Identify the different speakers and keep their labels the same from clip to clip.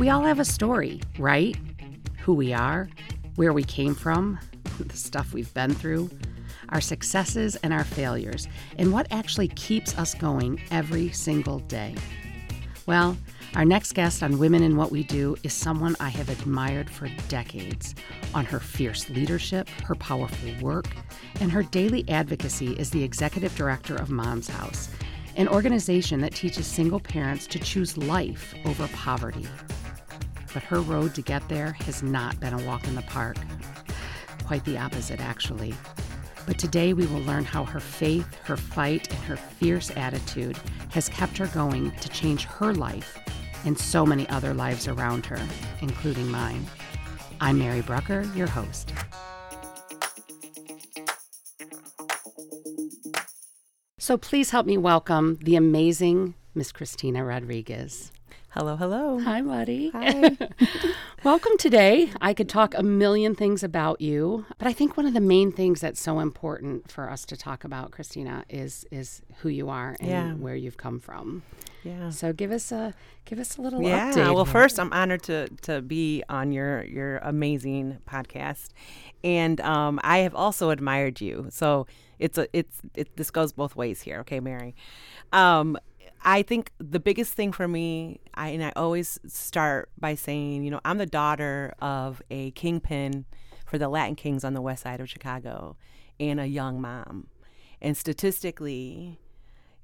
Speaker 1: We all have a story, right? Who we are, where we came from, the stuff we've been through, our successes and our failures, and what actually keeps us going every single day. Well, our next guest on Women in What We Do is someone I have admired for decades on her fierce leadership, her powerful work, and her daily advocacy as the executive director of Mom's House, an organization that teaches single parents to choose life over poverty. But her road to get there has not been a walk in the park. Quite the opposite, actually. But today we will learn how her faith, her fight, and her fierce attitude has kept her going to change her life and so many other lives around her, including mine. I'm Mary Brucker, your host. So please help me welcome the amazing Miss Christina Rodriguez.
Speaker 2: Hello, hello.
Speaker 1: Hi, buddy.
Speaker 2: Hi.
Speaker 1: Welcome today. I could talk a million things about you, but I think one of the main things that's so important for us to talk about, Christina, is is who you are and
Speaker 2: Yeah.
Speaker 1: where you've come from.
Speaker 2: Yeah.
Speaker 1: So give us a give us a little
Speaker 2: Yeah.
Speaker 1: update.
Speaker 2: Well, first, I'm honored to to be on your your amazing podcast, and um, I have also admired you. So it's a it's it. This goes both ways here. Okay, Mary. Um, I think the biggest thing for me, I and I always start by saying, you know, I'm the daughter of a kingpin for the Latin Kings on the west side of Chicago, and a young mom, and statistically,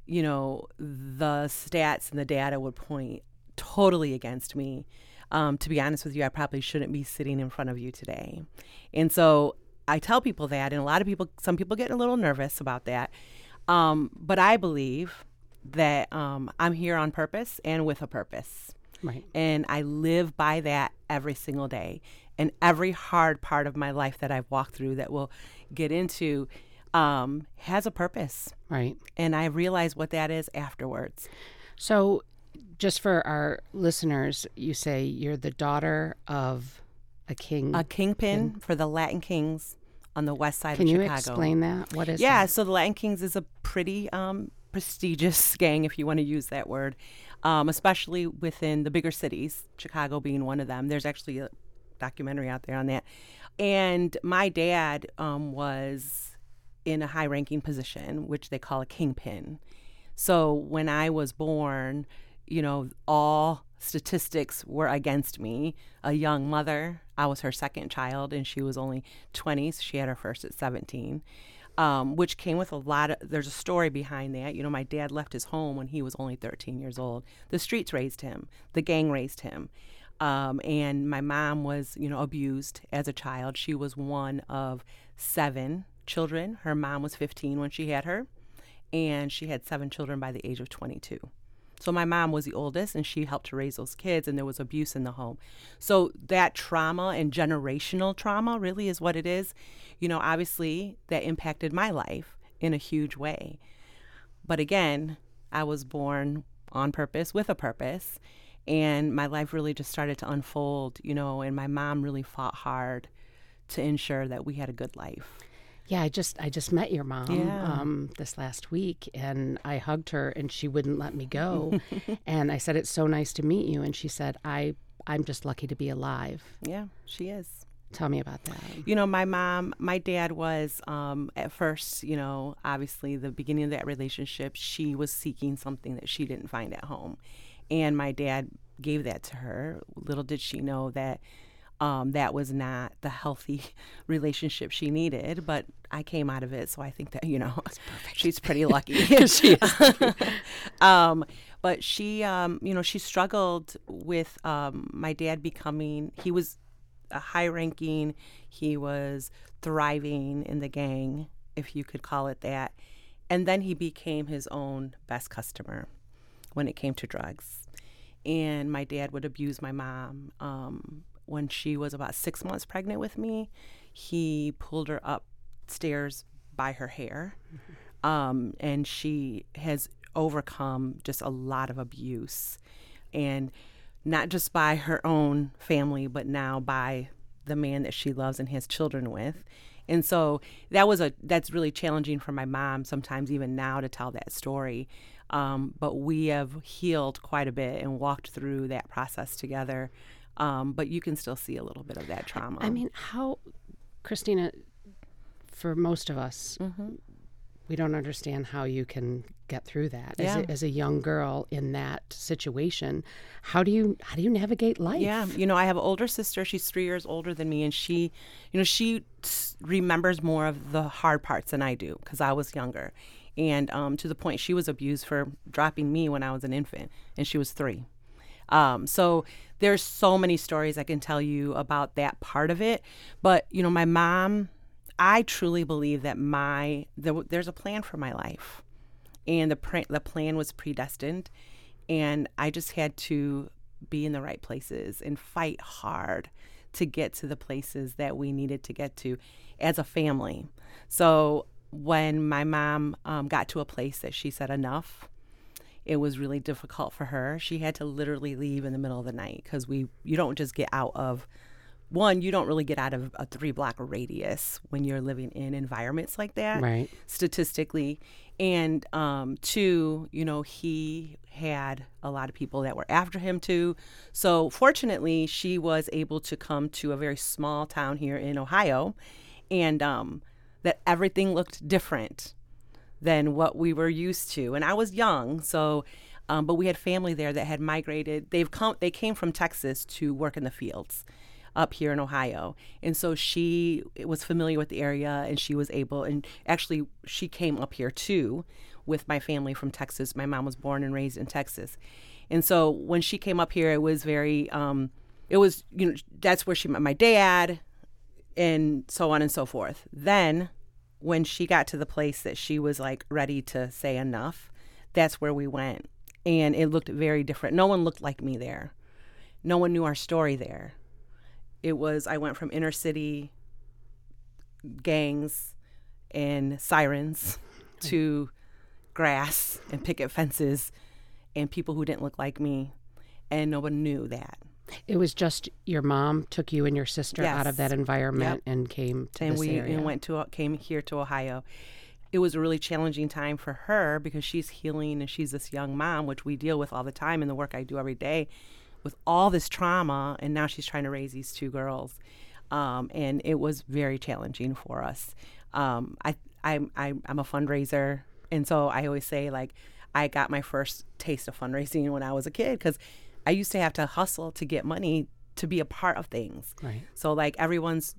Speaker 2: you know, the stats and the data would point totally against me. Um, to be honest with you, I probably shouldn't be sitting in front of you today. And so I tell people that, and a lot of people, some people get a little nervous about that. Um, but I believe that um, I'm here on purpose and with a purpose.
Speaker 1: right.
Speaker 2: And I live by that every single day. And every hard part of my life that I've walked through that we'll get into um, has a purpose
Speaker 1: Right.
Speaker 2: and I realize what that is afterwards.
Speaker 1: So just for our listeners, you say you're the daughter of a king.
Speaker 2: A kingpin for the Latin Kings on the west side
Speaker 1: Can
Speaker 2: of
Speaker 1: you
Speaker 2: Chicago.
Speaker 1: explain that? What is
Speaker 2: Yeah,
Speaker 1: that?
Speaker 2: so the Latin Kings is a pretty um, prestigious gang, if you want to use that word, um, especially within the bigger cities, Chicago being one of them. There's actually a documentary out there on that. And my dad um, was in a high ranking position, which they call a kingpin. So when I was born, you know, all statistics were against me. A young mother, I was her second child, and she was only 20, so she had her first at 17, um, which came with a lot of, there's a story behind that. You know, my dad left his home when he was only 13 years old. The streets raised him, the gang raised him. Um, and my mom was, you know, abused as a child. She was one of seven children. Her mom was 15 when she had her and she had seven children by the age of 22. So my mom was the oldest and she helped to raise those kids and there was abuse in the home. So that trauma and generational trauma really is what it is. You know, obviously that impacted my life in a huge way. But again, I was born on purpose with a purpose and my life really just started to unfold, you know, and my mom really fought hard to ensure that we had a good life.
Speaker 1: Yeah, I just I just met your mom
Speaker 2: Yeah.
Speaker 1: um, this last week, and I hugged her, and she wouldn't let me go. and I said, "It's so nice to meet you," and she said, "I I'm just lucky to be alive."
Speaker 2: Yeah, she is.
Speaker 1: Tell me about that.
Speaker 2: You know, my mom, my dad was um, at first, you know, obviously the beginning of that relationship, she was seeking something that she didn't find at home. And my dad gave that to her. Little did she know that um, that was not the healthy relationship she needed, but I came out of it. So I think that, you know, she's pretty lucky. she um, but she, um, you know, she struggled with um, my dad becoming, he was a high ranking, he was thriving in the gang, if you could call it that. And then he became his own best customer when it came to drugs. And my dad would abuse my mom. Um, when she was about six months pregnant with me, he pulled her upstairs by her hair. Um, and she has overcome just a lot of abuse. And not just by her own family, but now by the man that she loves and has children with. And so that was a that's really challenging for my mom sometimes even now to tell that story. Um, but we have healed quite a bit and walked through that process together. Um, but you can still see a little bit of that trauma.
Speaker 1: I mean, how, Christina, for most of us,
Speaker 2: Mm-hmm.
Speaker 1: we don't understand how you can get through that as, a, as a young girl in that situation. How do you how do you navigate life?
Speaker 2: Yeah, you know, I have an older sister. She's three years older than me, and she, you know, she remembers more of the hard parts than I do because I was younger, and um, to the point she was abused for dropping me when I was an infant, and she was three. Um, so there's so many stories I can tell you about that part of it, but you know, my mom, I truly believe that my there, there's a plan for my life, and the pre- the plan was predestined, and I just had to be in the right places and fight hard to get to the places that we needed to get to as a family. So when my mom um, got to a place that she said enough, it was really difficult for her. She had to literally leave in the middle of the night because we you don't just get out of one, you don't really get out of a three block radius when you're living in environments like that
Speaker 1: Right.
Speaker 2: statistically. And um, two, you know, he had a lot of people that were after him too. So fortunately, she was able to come to a very small town here in Ohio, and um, that everything looked different than what we were used to. And I was young, so. Um, but we had family there that had migrated. They've come. They came from Texas to work in the fields up here in Ohio. And so she was familiar with the area and she was able, and actually, she came up here too with my family from Texas. My mom was born and raised in Texas. And so when she came up here, it was very, um, it was, you know, that's where she met my dad and so on and so forth. Then when she got to the place that she was like ready to say enough, that's where we went. And it looked very different. No one looked like me there. No one knew our story there it was I went from inner city gangs and sirens to grass and picket fences and people who didn't look like me and no one knew that
Speaker 1: It was just your mom took you and your sister out of that environment and came to
Speaker 2: and we
Speaker 1: area.
Speaker 2: and went to came here to Ohio. It was a really challenging time for her because she's healing and she's this young mom, which we deal with all the time in the work I do every day, with all this trauma, and now she's trying to raise these two girls, um, and it was very challenging for us. Um, I I'm I'm I'm a fundraiser, and so I always say like I got my first taste of fundraising when I was a kid because I used to have to hustle to get money to be a part of things.
Speaker 1: Right.
Speaker 2: So like everyone's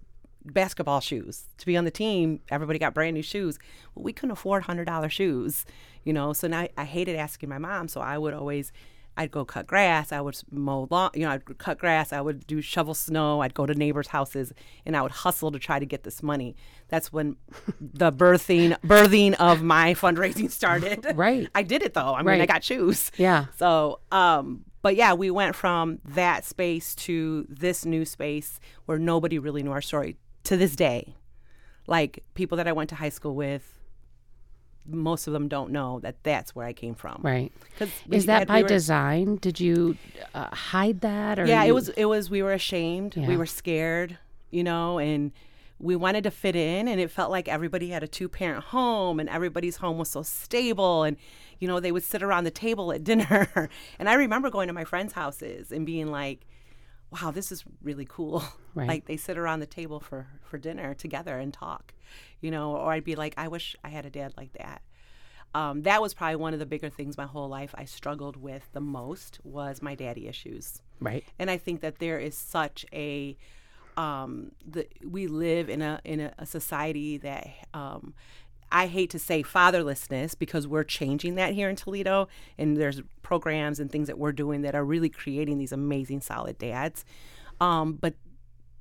Speaker 2: basketball shoes to be on the team, everybody got brand new shoes. Well, we couldn't afford hundred dollar shoes, you know. So now I hated asking my mom. So I would always, I'd go cut grass. I would mow lawn, you know. I'd cut grass. I would do shovel snow. I'd go to neighbors' houses and I would hustle to try to get this money. That's when the birthing birthing of my fundraising started.
Speaker 1: Right.
Speaker 2: I did it though. I mean, I got shoes.
Speaker 1: Yeah.
Speaker 2: So, um, but yeah, we went from that space to this new space where nobody really knew our story to this day. Like people that I went to high school with, most of them don't know that that's where I came from.
Speaker 1: Right. Is that
Speaker 2: had-
Speaker 1: by
Speaker 2: we were-
Speaker 1: design? Did you uh, hide that or
Speaker 2: yeah,
Speaker 1: you-
Speaker 2: it was. It was. We were ashamed.
Speaker 1: Yeah.
Speaker 2: We were scared. You know, and we wanted to fit in, and it felt like everybody had a two-parent home, and everybody's home was so stable, and you know, they would sit around the table at dinner. and I remember going to my friends' houses and being like, "Wow, this is really cool."
Speaker 1: Right.
Speaker 2: Like they sit around the table for for dinner together and talk. You know, or I'd be like, "I wish I had a dad like that." um, that was probably one of the bigger things my whole life I struggled with the most was my daddy issues.
Speaker 1: Right.
Speaker 2: And I think that there is such a um, the, we live in a in a, a society that um, I hate to say fatherlessness because we're changing that here in Toledo, and there's programs and things that we're doing that are really creating these amazing solid dads. Um, but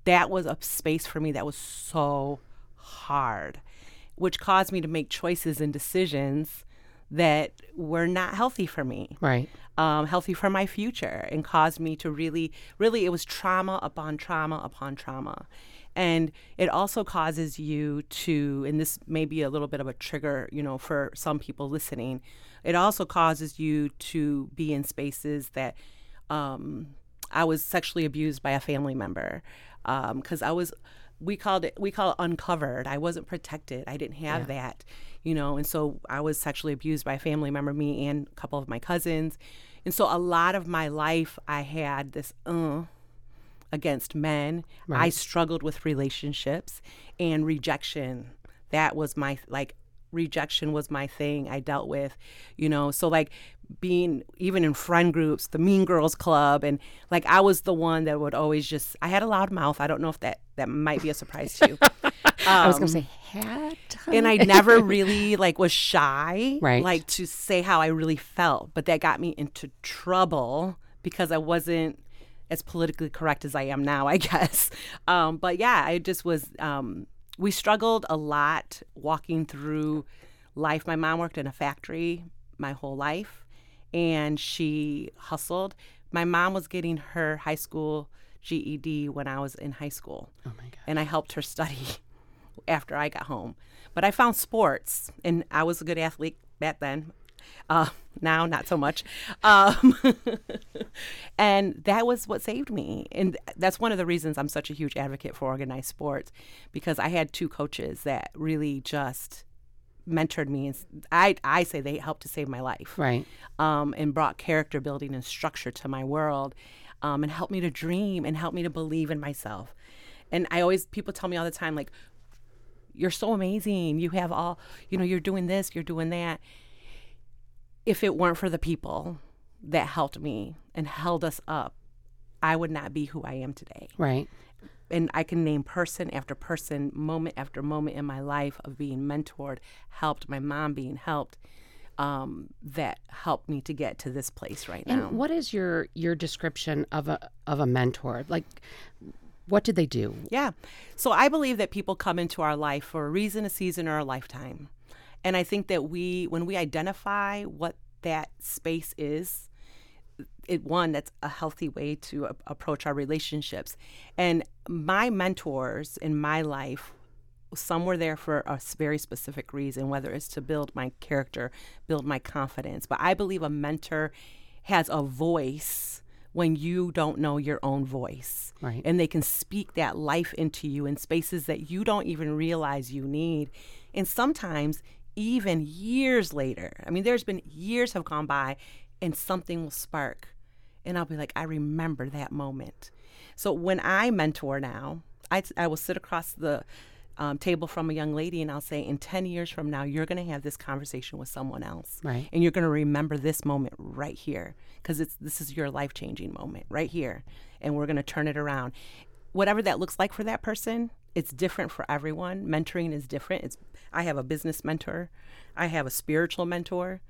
Speaker 2: that was a space for me that was so hard, which caused me to make choices and decisions that were not healthy for me
Speaker 1: Right.
Speaker 2: um, healthy for my future and caused me to really, really, it was trauma upon trauma upon trauma. And it also causes you to, and this may be a little bit of a trigger, you know, for some people listening, it also causes you to be in spaces that um, I was sexually abused by a family member because I was we called it we call it uncovered. I wasn't protected. I didn't have
Speaker 1: Yeah.
Speaker 2: that, you know, and so I was sexually abused by a family member, me and a couple of my cousins. And so a lot of my life I had this uh against men. I struggled with relationships and rejection. That was my like rejection was my thing I dealt with, you know. So like being even in friend groups, the Mean Girls Club, and like I was the one that would always just I had a loud mouth. I don't know if that that might be a surprise to you.
Speaker 1: I was going
Speaker 2: Um,
Speaker 1: to say hat.
Speaker 2: and I never really like was shy,
Speaker 1: Right.
Speaker 2: Like to say how I really felt, but that got me into trouble because I wasn't as politically correct as I am now, I guess. Um, but yeah, I just was. Um, we struggled a lot walking through life. My mom worked in a factory my whole life, and she hustled. My mom was getting her high school GED when I was in high school
Speaker 1: oh my god.
Speaker 2: and I helped her study after I got home. But I found sports, and I was a good athlete back then. Uh, now, not so much. Um, and that was what saved me. And that's one of the reasons I'm such a huge advocate for organized sports because I had two coaches that really just mentored me. And I, I say they helped to save my life
Speaker 1: Right.
Speaker 2: um, and brought character building and structure to my world um, and helped me to dream and helped me to believe in myself. And I always, people tell me all the time, like, you're so amazing. You have all, you know, you're doing this, you're doing that. If it weren't for the people that helped me and held us up, I would not be who I am today
Speaker 1: Right.
Speaker 2: and I can name person after person, moment after moment in my life of being mentored, helped, my mom being helped, um, that helped me to get to this place right now.
Speaker 1: And what is your your description of a of a mentor? Like, what did they do?
Speaker 2: Yeah. So I believe that people come into our life for a reason, a season, or a lifetime. And I think that we, when we identify what that space is, it one that's a healthy way to a- approach our relationships. And my mentors in my life, some were there for a very specific reason, whether it's to build my character, build my confidence. But I believe a mentor has a voice when you don't know your own voice.
Speaker 1: Right.
Speaker 2: And they can speak that life into you in spaces that you don't even realize you need. And sometimes even years later, I mean, there's been years have gone by and something will spark. And I'll be like, I remember that moment. So when I mentor now, I, I will sit across the um, table from a young lady and I'll say, in 10 years from now, you're going to have this conversation with someone else.
Speaker 1: Right.
Speaker 2: And you're going to remember this moment right here because it's this is your life changing moment right here. And we're going to turn it around. Whatever that looks like for that person, it's different for everyone. Mentoring is different. It's I have a business mentor, I have a spiritual mentor,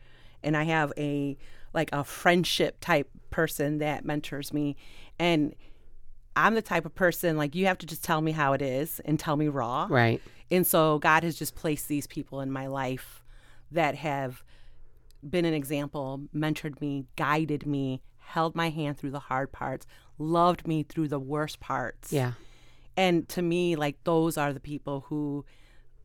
Speaker 2: and I have a like a friendship type person that mentors me. And I'm the type of person like you have to just tell me how it is and tell me raw.
Speaker 1: Right.
Speaker 2: And so God has just placed these people in my life that have been an example, mentored me, guided me, held my hand through the hard parts, loved me through the worst parts.
Speaker 1: Yeah.
Speaker 2: And to me, like those are the people who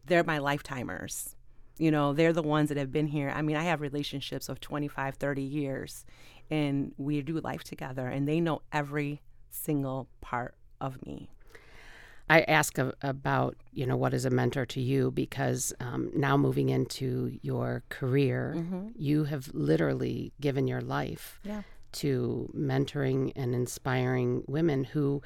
Speaker 2: they're my lifetimers. You know, they're the ones that have been here. I mean, I have relationships of 25, 30 years and we do life together and they know every single part of me.
Speaker 1: I ask a, about you know what is a mentor to you because um, now moving into your career, you have literally given your life
Speaker 2: Yeah.
Speaker 1: to mentoring and inspiring women who,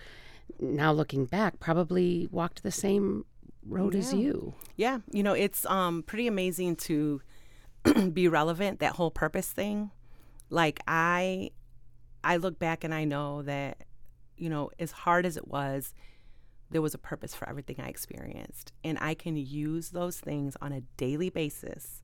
Speaker 1: now looking back, probably walked the same road as you.
Speaker 2: Yeah, you know, it's um pretty amazing to be relevant that whole purpose thing. Like I I look back and I know that you know, as hard as it was, there was a purpose for everything I experienced, and I can use those things on a daily basis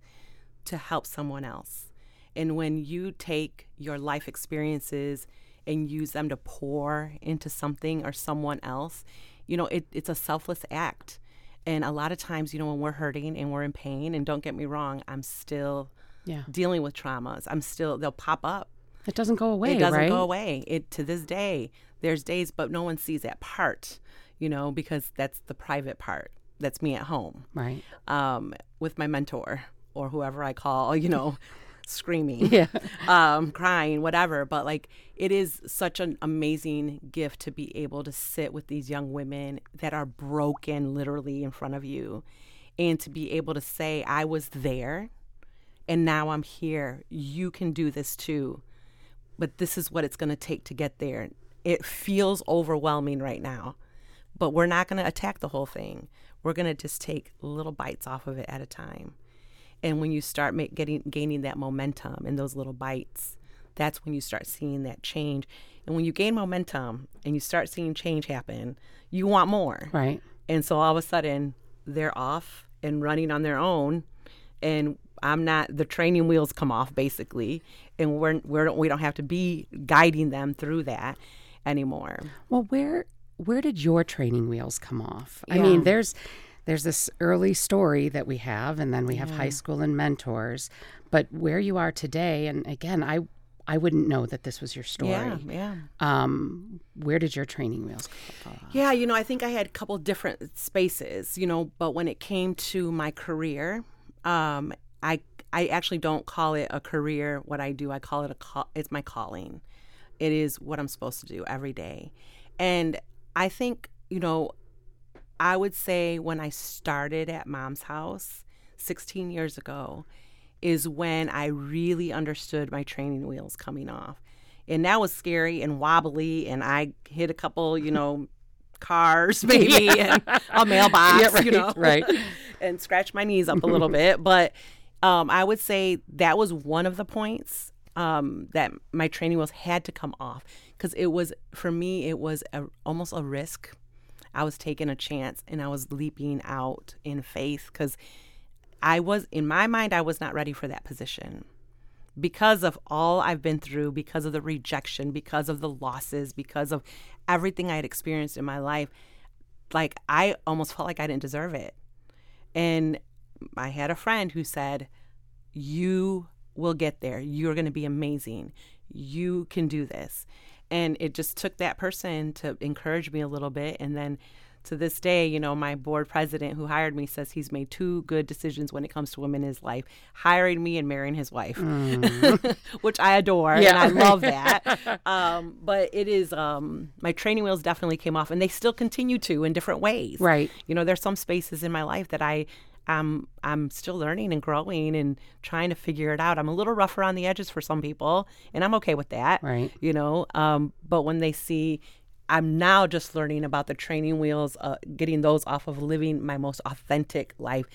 Speaker 2: to help someone else. And when you take your life experiences and use them to pour into something or someone else, you know, it, it's a selfless act. And a lot of times, you know, when we're hurting and we're in pain, and don't get me wrong, I'm still
Speaker 1: Yeah,
Speaker 2: dealing with traumas. I'm still, they'll pop up.
Speaker 1: it doesn't go away.
Speaker 2: it doesn't
Speaker 1: right?
Speaker 2: go away. It to this day, there's days, but no one sees that part, you know, because that's the private part. That's me at home
Speaker 1: Right.
Speaker 2: um, with my mentor or whoever I call, you know, screaming,
Speaker 1: Yeah.
Speaker 2: um, crying, whatever. But like, it is such an amazing gift to be able to sit with these young women that are broken literally in front of you and to be able to say, I was there and now I'm here. You can do this too. But this is what it's going to take to get there. It feels overwhelming right now, but we're not going to attack the whole thing. We're going to just take little bites off of it at a time. And when you start make, getting gaining that momentum in those little bites, that's when you start seeing that change. And when you gain momentum and you start seeing change happen, you want more.
Speaker 1: Right.
Speaker 2: And so all of a sudden, they're off and running on their own, and I'm not. The training wheels come off basically, and we're, we're we don't have to be guiding them through that anymore.
Speaker 1: Well, where where did your training wheels come off? I mean, there's there's this early story that we have, and then we have high school and mentors. But where you are today, and again, I I wouldn't know that this was your story.
Speaker 2: Yeah, yeah.
Speaker 1: Um, where did your training wheels come off?
Speaker 2: Yeah, you know, I think I had a couple different spaces, you know, but when it came to my career, um, I I actually don't call it a career. What I do, I call it a call. It's my calling. It is what I'm supposed to do every day, and I think you know, I would say when I started at Mom's House 16 years ago, is when I really understood my training wheels coming off. And that was scary and wobbly, and I hit a couple, you know, cars maybe and a mailbox,
Speaker 1: Yeah, right,
Speaker 2: you know,
Speaker 1: right.
Speaker 2: and scratch my knees up a little bit. But um, I would say that was one of the points um, that my training wheels had to come off because it was for me it was a, almost a risk. I was taking a chance and I was leaping out in faith because I was in my mind I was not ready for that position because of all I've been through, because of the rejection, because of the losses, because of everything I had experienced in my life, like I almost felt like I didn't deserve it. And I had a friend who said, You will get there. You're going to be amazing. You can do this. And it just took that person to encourage me a little bit. And then to this day, you know, my board president who hired me says he's made two good decisions when it comes to women in his life hiring me and marrying his wife, which I adore.
Speaker 1: Mm. Yeah.
Speaker 2: And I love that. um, but it is, um, my training wheels definitely came off and they still continue to in different ways.
Speaker 1: Right.
Speaker 2: You know, there's some spaces in my life that I, I'm, I'm still learning and growing and trying to figure it out. I'm a little rough around the edges for some people, and I'm okay with that.
Speaker 1: Right.
Speaker 2: You know, um, but when they see, I'm now just learning about the training wheels, uh, getting those off of living my most authentic life.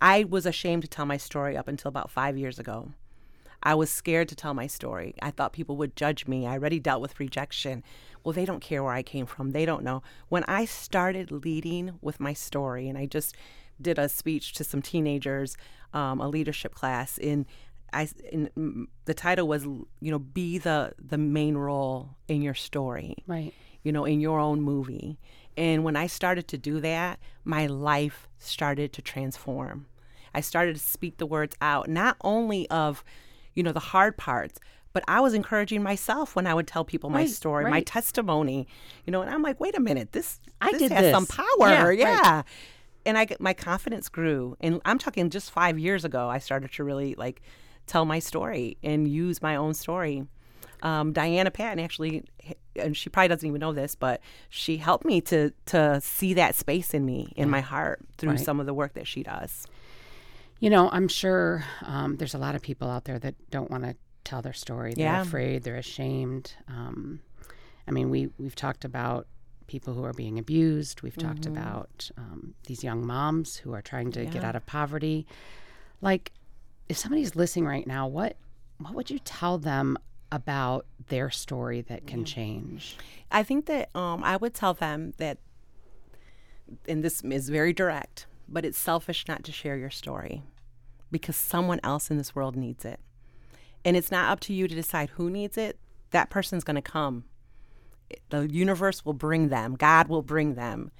Speaker 2: I was ashamed to tell my story up until about five years ago. I was scared to tell my story. I thought people would judge me. I already dealt with rejection. Well, they don't care where I came from. They don't know. When I started leading with my story, and I just did a speech to some teenagers, um, a leadership class, in I in, the title was you know be the the main role in your story
Speaker 1: Right.
Speaker 2: you know, in your own movie. And when I started to do that, my life started to transform. I started to speak the words out, not only of, you know, the hard parts, but I was encouraging myself when I would tell people my
Speaker 1: Right,
Speaker 2: story, my testimony, you know, and I'm like, wait a minute, this,
Speaker 1: I
Speaker 2: this
Speaker 1: did
Speaker 2: has some power.
Speaker 1: Yeah,
Speaker 2: Yeah.
Speaker 1: right.
Speaker 2: And I, my confidence grew. And I'm talking just five years ago, I started to really like tell my story and use my own story um, Diana Patton actually, and she probably doesn't even know this, but she helped me to to see that space in me, in my heart, through
Speaker 1: Right.
Speaker 2: some of the work that she does.
Speaker 1: You know, I'm sure um, there's a lot of people out there that don't want to tell their story. They're
Speaker 2: Yeah.
Speaker 1: afraid. They're ashamed. Um, I mean, we we've talked about people who are being abused. We've talked about um, these young moms who are trying to get out of poverty. Like, if somebody's listening right now, what what would you tell them about their story that can change?
Speaker 2: I think that um, I would tell them that, and this is very direct, but it's selfish not to share your story because someone else in this world needs it. And it's not up to you to decide who needs it. That person's going to come. The universe will bring them, God will bring them.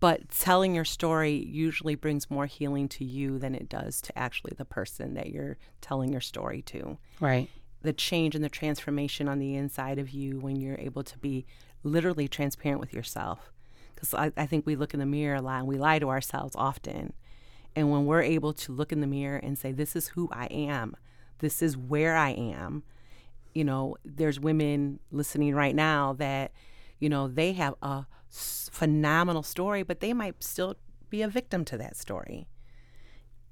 Speaker 2: But telling your story usually brings more healing to you than it does to actually the person that you're telling your story to
Speaker 1: Right.
Speaker 2: the change and the transformation on the inside of you when you're able to be literally transparent with yourself. Because I, I think we look in the mirror a lot and we lie to ourselves often. And when we're able to look in the mirror and say, This is who I am, This is where I am. You know, there's women listening right now that, you know, they have a phenomenal story, but they might still be a victim to that story.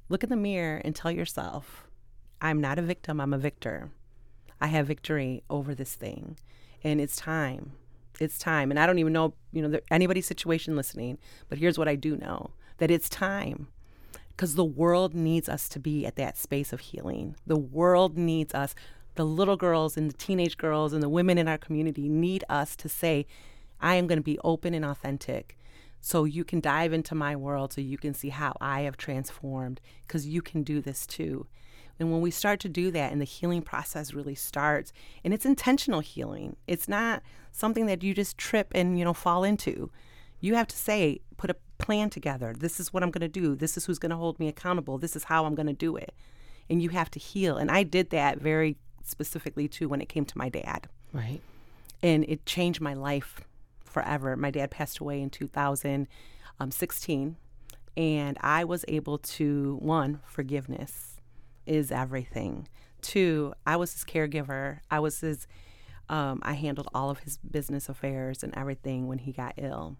Speaker 2: Look in the mirror and tell yourself, I'm not a victim, I'm a victor. I have victory over this thing. And it's time. It's time. And I don't even know, you know, anybody's situation listening, but here's what I do know that it's time because the world needs us to be at that space of healing. The world needs us. The little girls and the teenage girls and the women in our community need us to say, I am going to be open and authentic so you can dive into my world so you can see how I have transformed because you can do this too. And when we start to do that and the healing process really starts, and it's intentional healing, it's not something that you just trip and, you know, fall into. You have to say, put a plan together. This is what I'm going to do. This is who's going to hold me accountable. This is how I'm going to do it. And you have to heal. And I did that very specifically too when it came to my dad.
Speaker 1: Right.
Speaker 2: And it changed my life forever. My dad passed away in 2016. Um, and I was able to, one, forgiveness is everything. Two, I was his caregiver. I was his, um, I handled all of his business affairs and everything when he got ill.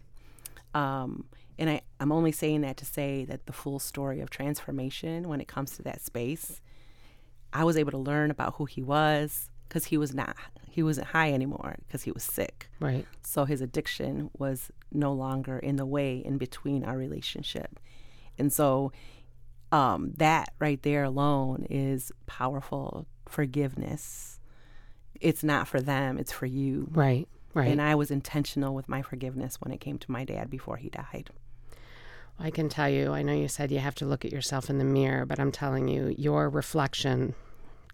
Speaker 2: Um, and I, I'm only saying that to say that the full story of transformation when it comes to that space, I was able to learn about who he was because he was not, he wasn't high anymore because he was sick.
Speaker 1: Right.
Speaker 2: So his addiction was no longer in the way in between our relationship. And so um, that right there alone is powerful forgiveness. It's not for them, it's for you.
Speaker 1: Right. Right.
Speaker 2: And I was intentional with my forgiveness when it came to my dad before he died.
Speaker 1: I can tell you, I know you said you have to look at yourself in the mirror, but I'm telling you, your reflection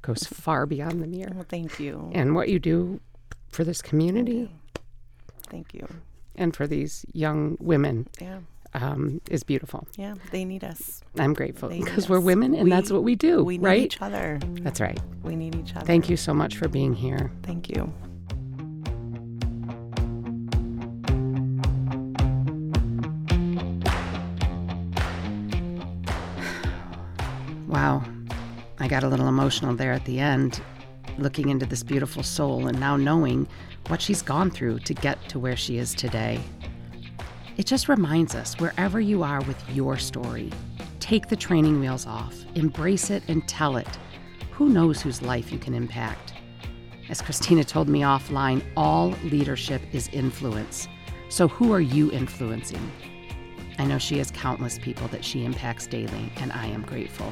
Speaker 1: goes far beyond the mirror.
Speaker 2: Well, thank you.
Speaker 1: And what you do for this community.
Speaker 2: Thank you.
Speaker 1: And for these young women.
Speaker 2: Yeah.
Speaker 1: Um, is beautiful.
Speaker 2: Yeah, they need us.
Speaker 1: I'm grateful because we're women and
Speaker 2: we,
Speaker 1: that's what we do.
Speaker 2: We need
Speaker 1: right?
Speaker 2: each other.
Speaker 1: That's right.
Speaker 2: We need each other.
Speaker 1: Thank you so much for being here.
Speaker 2: Thank you.
Speaker 1: Got a little emotional there at the end, looking into this beautiful soul and now knowing what she's gone through to get to where she is today. It just reminds us wherever you are with your story, take the training wheels off, embrace it, and tell it. Who knows whose life you can impact? As Christina told me offline, all leadership is influence. So, who are you influencing? I know she has countless people that she impacts daily, and I am grateful.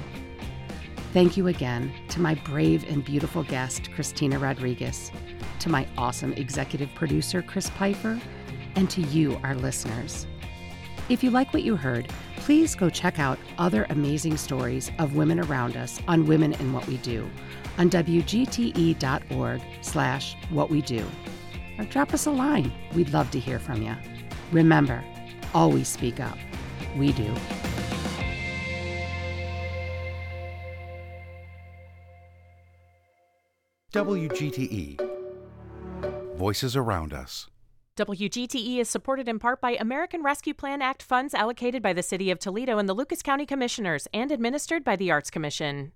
Speaker 1: Thank you again to my brave and beautiful guest, Christina Rodriguez, to my awesome executive producer, Chris Pfeiffer, and to you, our listeners. If you like what you heard, please go check out other amazing stories of women around us on Women in What We Do on wgte.org slash what we do. Or drop us a line. We'd love to hear from you. Remember, always speak up. We do.
Speaker 3: WGTE Voices Around Us.
Speaker 4: WGTE is supported in part by American Rescue Plan Act funds allocated by the City of Toledo and the Lucas County Commissioners and administered by the Arts Commission.